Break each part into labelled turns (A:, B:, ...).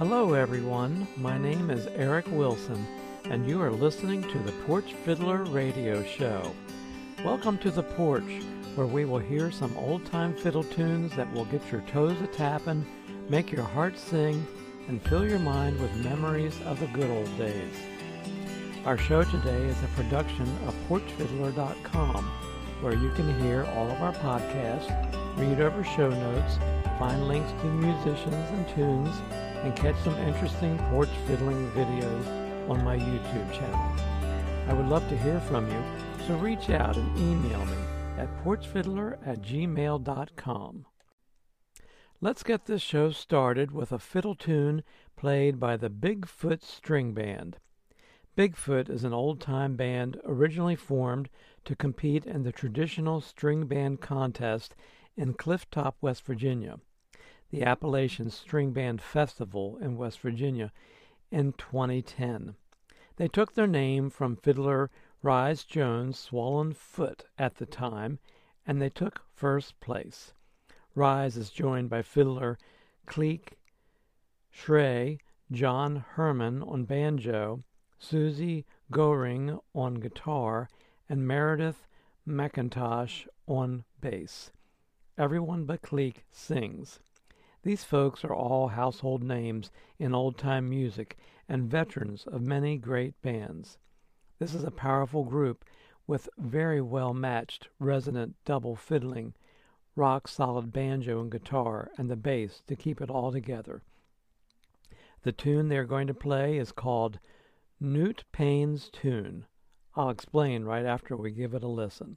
A: Hello, everyone. My name is Eric Wilson, and you are listening to the Porch Fiddler Radio Show. Welcome to the porch, where we will hear some old time fiddle tunes that will get your toes a tapping, make your heart sing, and fill your mind with memories of the good old days. Our show today is a production of PorchFiddler.com, where you can hear all of our podcasts, read over show notes, find links to musicians and tunes, and catch some interesting porch fiddling videos on my YouTube channel. I would love to hear from you, so reach out and email me at porchfiddler at gmail.com. Let's get this show started with a fiddle tune played by the Bigfoot String Band. Bigfoot is an old time band originally formed to compete in the traditional string band contest in Clifftop, West Virginia, the Appalachian String Band Festival in West Virginia in 2010. They took their name from fiddler Rise Jones' swollen foot at the time, and they took first place. Rise is joined by fiddler Cleek Schrey, John Herrmann on banjo, Susie Goehring on guitar, and Meredith McIntosh on bass. Everyone but Cleek sings. These folks are all household names in old time music and veterans of many great bands. This is a powerful group with very well matched resonant double fiddling, rock solid banjo and guitar, and the bass to keep it all together. The tune they're going to play is called Newt Payne's Tune. I'll explain right after we give it a listen.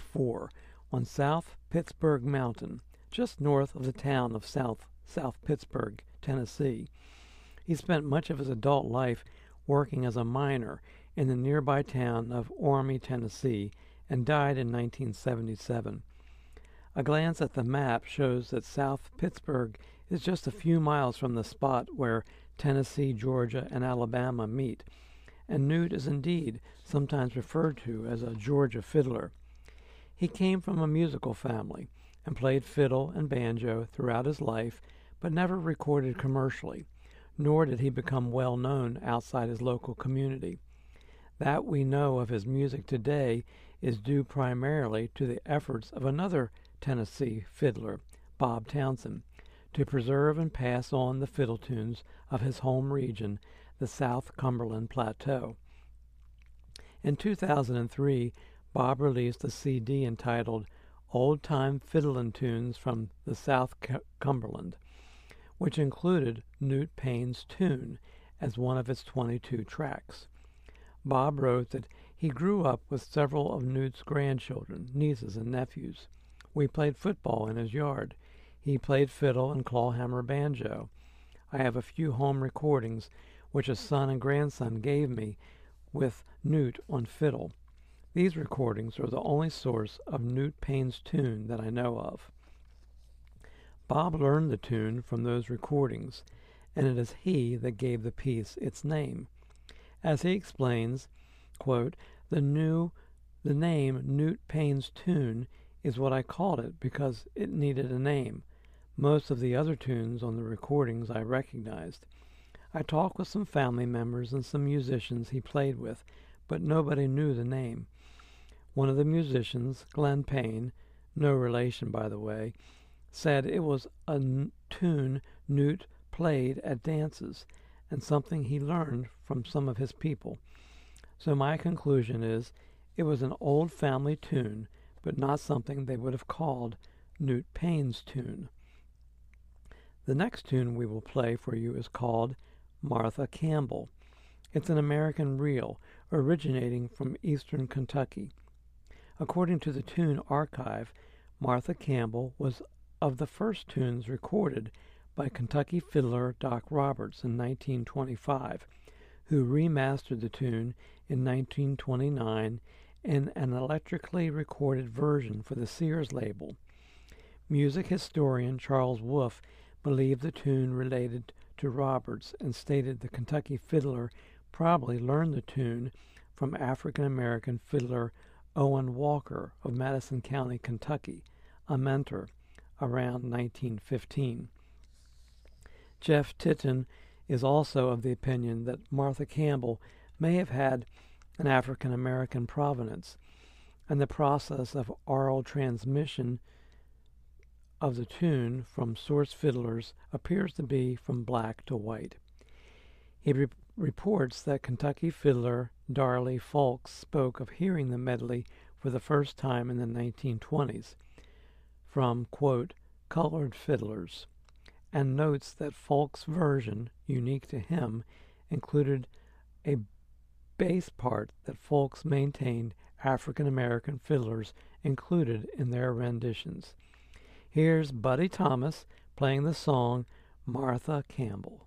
A: 1904 on South Pittsburg Mountain, just north of the town of South South Pittsburg, Tennessee. He spent much of his adult life working as a miner in the nearby town of Orme, Tennessee, and died in 1977. A glance at the map shows that South Pittsburg is just a few miles from the spot where Tennessee, Georgia, and Alabama meet, and Newt is indeed sometimes referred to as a Georgia fiddler. He came from a musical family and played fiddle and banjo throughout his life, but never recorded commercially, nor did he become well known outside his local community. That we know of his music today is due primarily to the efforts of another Tennessee fiddler, Bob Townsend, to preserve and pass on the fiddle tunes of his home region, the South Cumberland Plateau. In 2003, Bob released a CD entitled Old Time Fiddlin' Tunes from the South Cumberland, which included Newt Payne's tune as one of its 22 tracks. Bob wrote that he grew up with several of Newt's grandchildren, nieces, and nephews. We played football in his yard. He played fiddle and clawhammer banjo. I have a few home recordings which a son and grandson gave me with Newt on fiddle. These recordings are the only source of Newt Payne's tune that I know of. Bob learned the tune from those recordings, and it is he that gave the piece its name. As he explains, quote, the new the name Newt Payne's tune is what I called it because it needed a name. Most of the other tunes on the recordings I recognized. I talked with some family members and some musicians he played with, but nobody knew the name. One of the musicians, Glenn Payne, no relation by the way, said it was a n- tune Newt played at dances and something he learned from some of his people. So my conclusion is it was an old family tune, but not something they would have called Newt Payne's tune. The next tune we will play for you is called Martha Campbell. It's an American reel originating from eastern Kentucky. According to the Tune Archive, Martha Campbell was of the first tunes recorded by Kentucky fiddler Doc Roberts in 1925, who remastered the tune in 1929 in an electrically recorded version for the Sears label. Music historian Charles Wolfe believed the tune related to Roberts and stated the Kentucky fiddler probably learned the tune from African American fiddler Owen Walker of Madison County, Kentucky, a mentor, around 1915. Jeff Titon is also of the opinion that Martha Campbell may have had an African American provenance, and the process of oral transmission of the tune from source fiddlers appears to be from black to white. He reports that Kentucky fiddler Darley Fulks spoke of hearing the medley for the first time in the 1920s from, quote, colored fiddlers, and notes that Fulks' version, unique to him, included a bass part that Fulks maintained African American fiddlers included in their renditions. Here's Buddy Thomas playing the song Martha Campbell.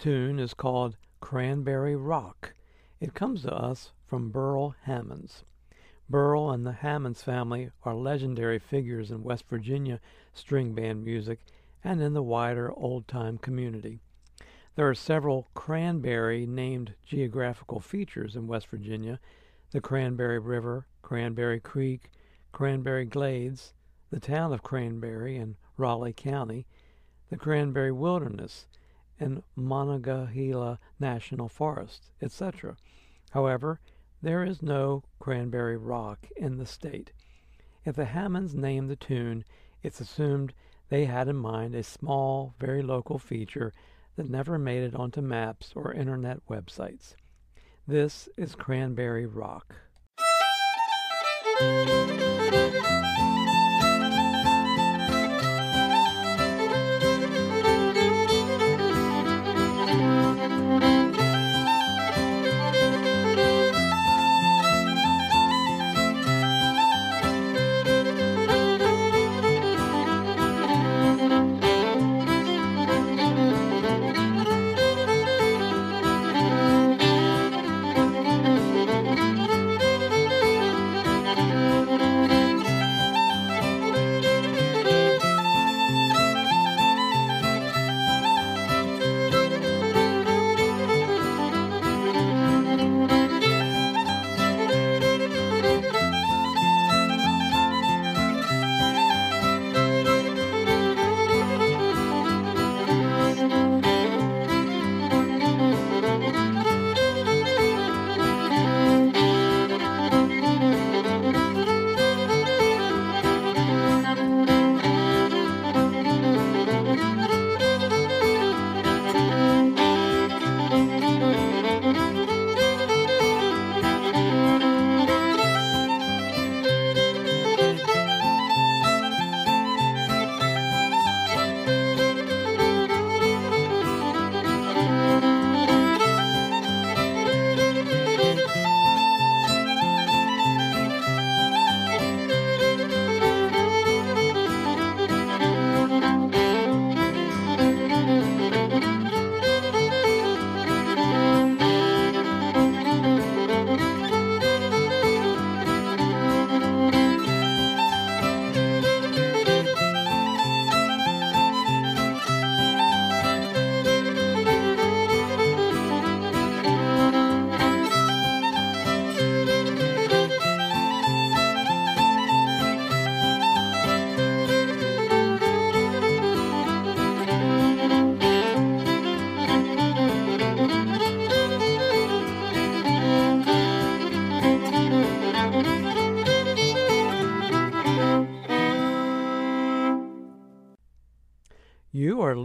A: Tune is called Cranberry Rock. It comes to us from Burl Hammons. Burl and the Hammons family are legendary figures in West Virginia string band music and in the wider old time community. There are several cranberry named geographical features in West Virginia the Cranberry River, Cranberry Creek, Cranberry Glades, the town of Cranberry in Raleigh County, the Cranberry Wilderness, and Monongahela National Forest, etc. However, there is no cranberry rock in the state. If the Hammons named the tune, it's assumed they had in mind a small, very local feature that never made it onto maps or internet websites. This is Cranberry Rock.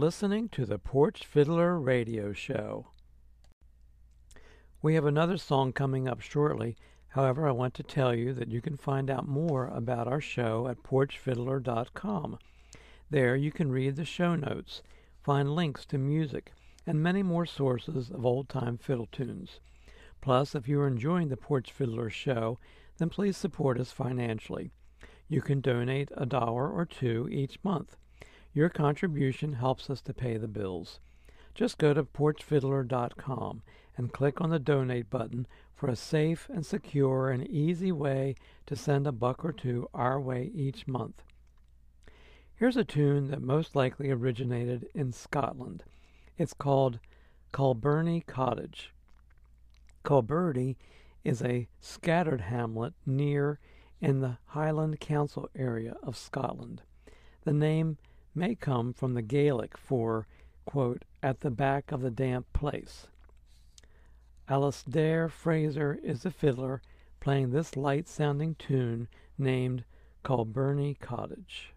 A: Listening to the Porch Fiddler Radio Show. We have another song coming up shortly. However, I want to tell you that you can find out more about our show at porchfiddler.com. There you can read the show notes, find links to music, and many more sources of old time fiddle tunes. Plus, if you are enjoying the Porch Fiddler show, then please support us financially. You can donate a dollar or two each month. Your contribution helps us to pay the bills. Just go to porchfiddler.com and click on the donate button for a safe and secure and easy way to send a buck or two our way each month. Here's a tune that most likely originated in Scotland. It's called Culburnie Cottage. Culburnie is a scattered hamlet near in the Highland Council area of Scotland. The name may come from the Gaelic for, quote, at the back of the damp place. Alasdair Fraser is a fiddler playing this light sounding tune named Culburnie Cottage.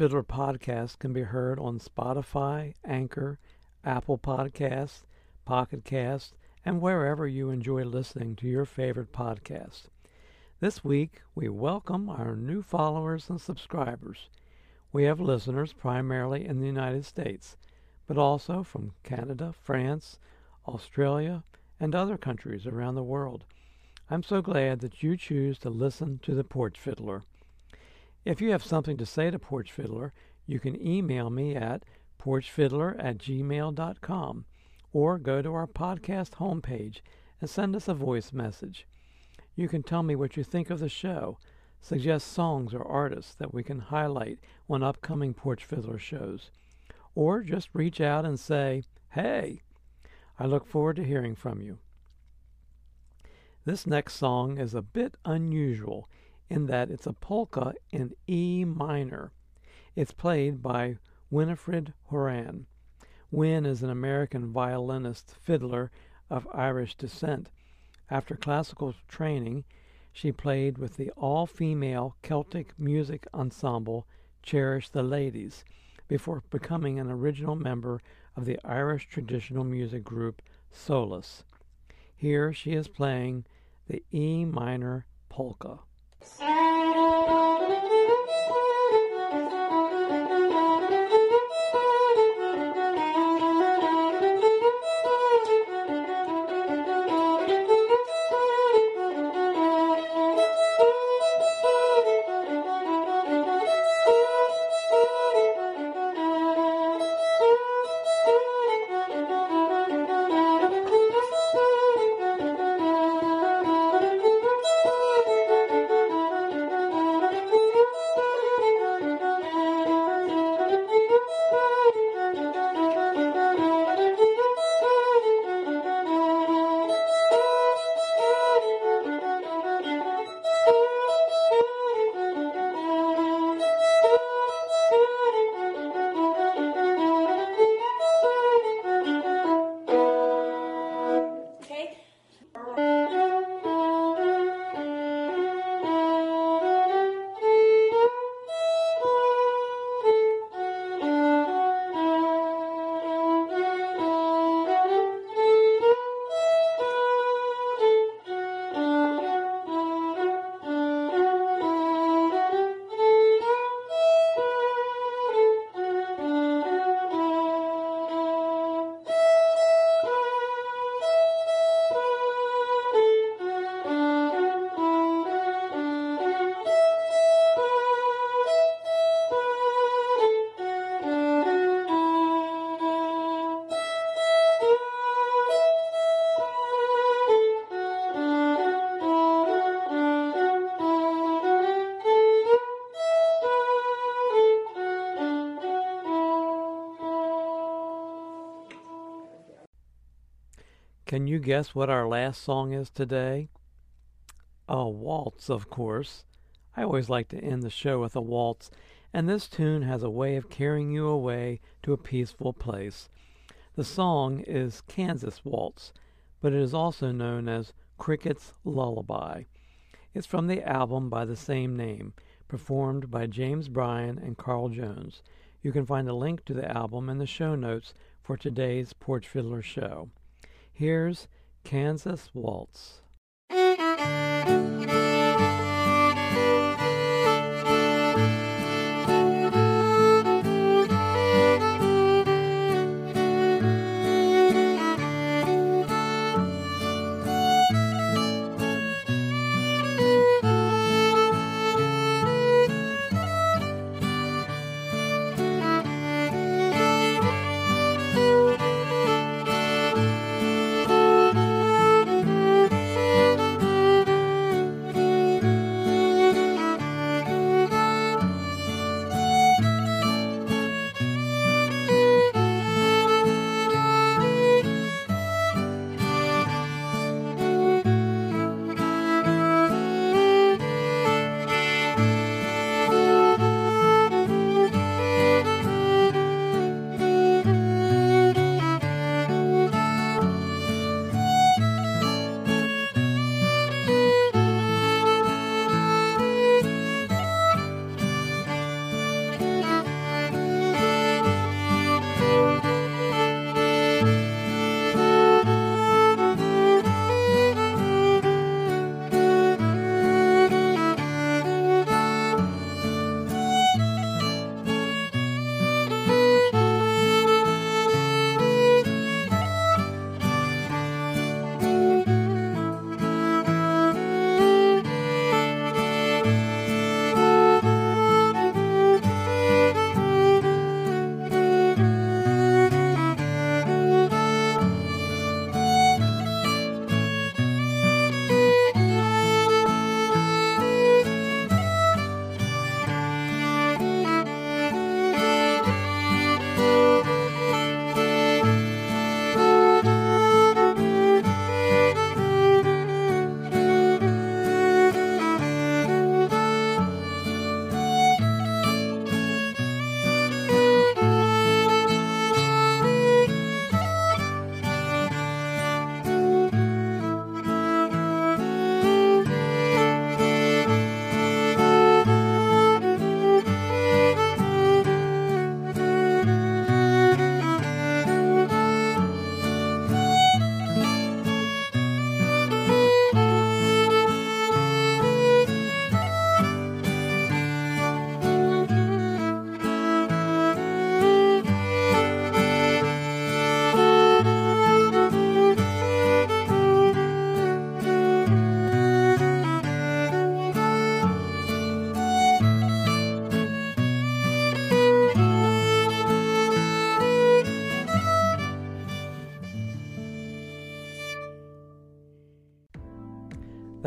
A: Fiddler podcast can be heard on Spotify, Anchor, Apple Podcasts, Pocket Cast, and wherever you enjoy listening to your favorite podcast. This week, we welcome our new followers and subscribers. We have listeners primarily in the United States, but also from Canada, France, Australia, and other countries around the world. I'm so glad that you choose to listen to the Porch Fiddler. If you have something to say to Porch Fiddler, you can email me at porchfiddler at gmail.com or go to our podcast homepage and send us a voice message. You can tell me what you think of the show, suggest songs or artists that we can highlight on upcoming Porch Fiddler shows, or just reach out and say, hey. I look forward to hearing from you. This next song is a bit unusual in that it's a polka in E minor. It's played by Winifred Horan. Win is an American violinist fiddler of Irish descent. After classical training, she played with the all female Celtic music ensemble Cherish the Ladies before becoming an original member of the Irish traditional music group Solas. Here she is playing the E minor polka. 三 Can you guess what our last song is today? A waltz, of course. I always like to end the show with a waltz, and this tune has a way of carrying you away to a peaceful place. The song is Kansas Waltz, but it is also known as Cricket's Lullaby. It's from the album by the same name, performed by James Bryan and Carl Jones. You can find a link to the album in the show notes for today's Porch Fiddler show. Here's Kansas Waltz.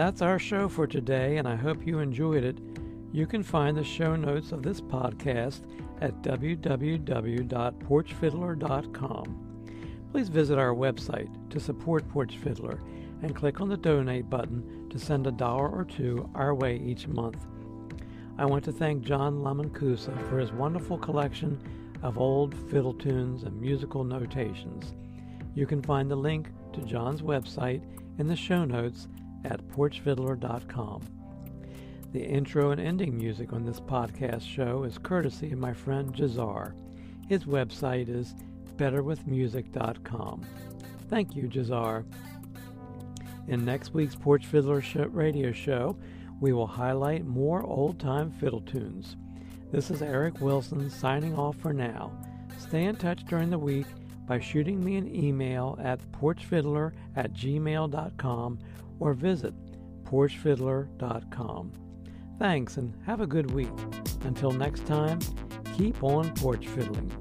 A: That's our show for today, and I hope you enjoyed it. You can find the show notes of this podcast at www.porchfiddler.com. Please visit our website to support Porch Fiddler and click on the donate button to send a dollar or two our way each month. I want to thank John Lamancusa for his wonderful collection of old fiddle tunes and musical notations. You can find the link to John's website in the show notes at porchfiddler.com. The intro and ending music on this podcast show is courtesy of my friend Jazar. His website is betterwithmusic.com. Thank you, Jazar. In next week's Porch Fiddler radio show, we will highlight more old time fiddle tunes. This is Eric Wilson signing off for now. Stay in touch during the week by shooting me an email at porchfiddler at gmail.com or visit porchfiddler.com. Thanks and have a good week. Until next time, keep on porch fiddling.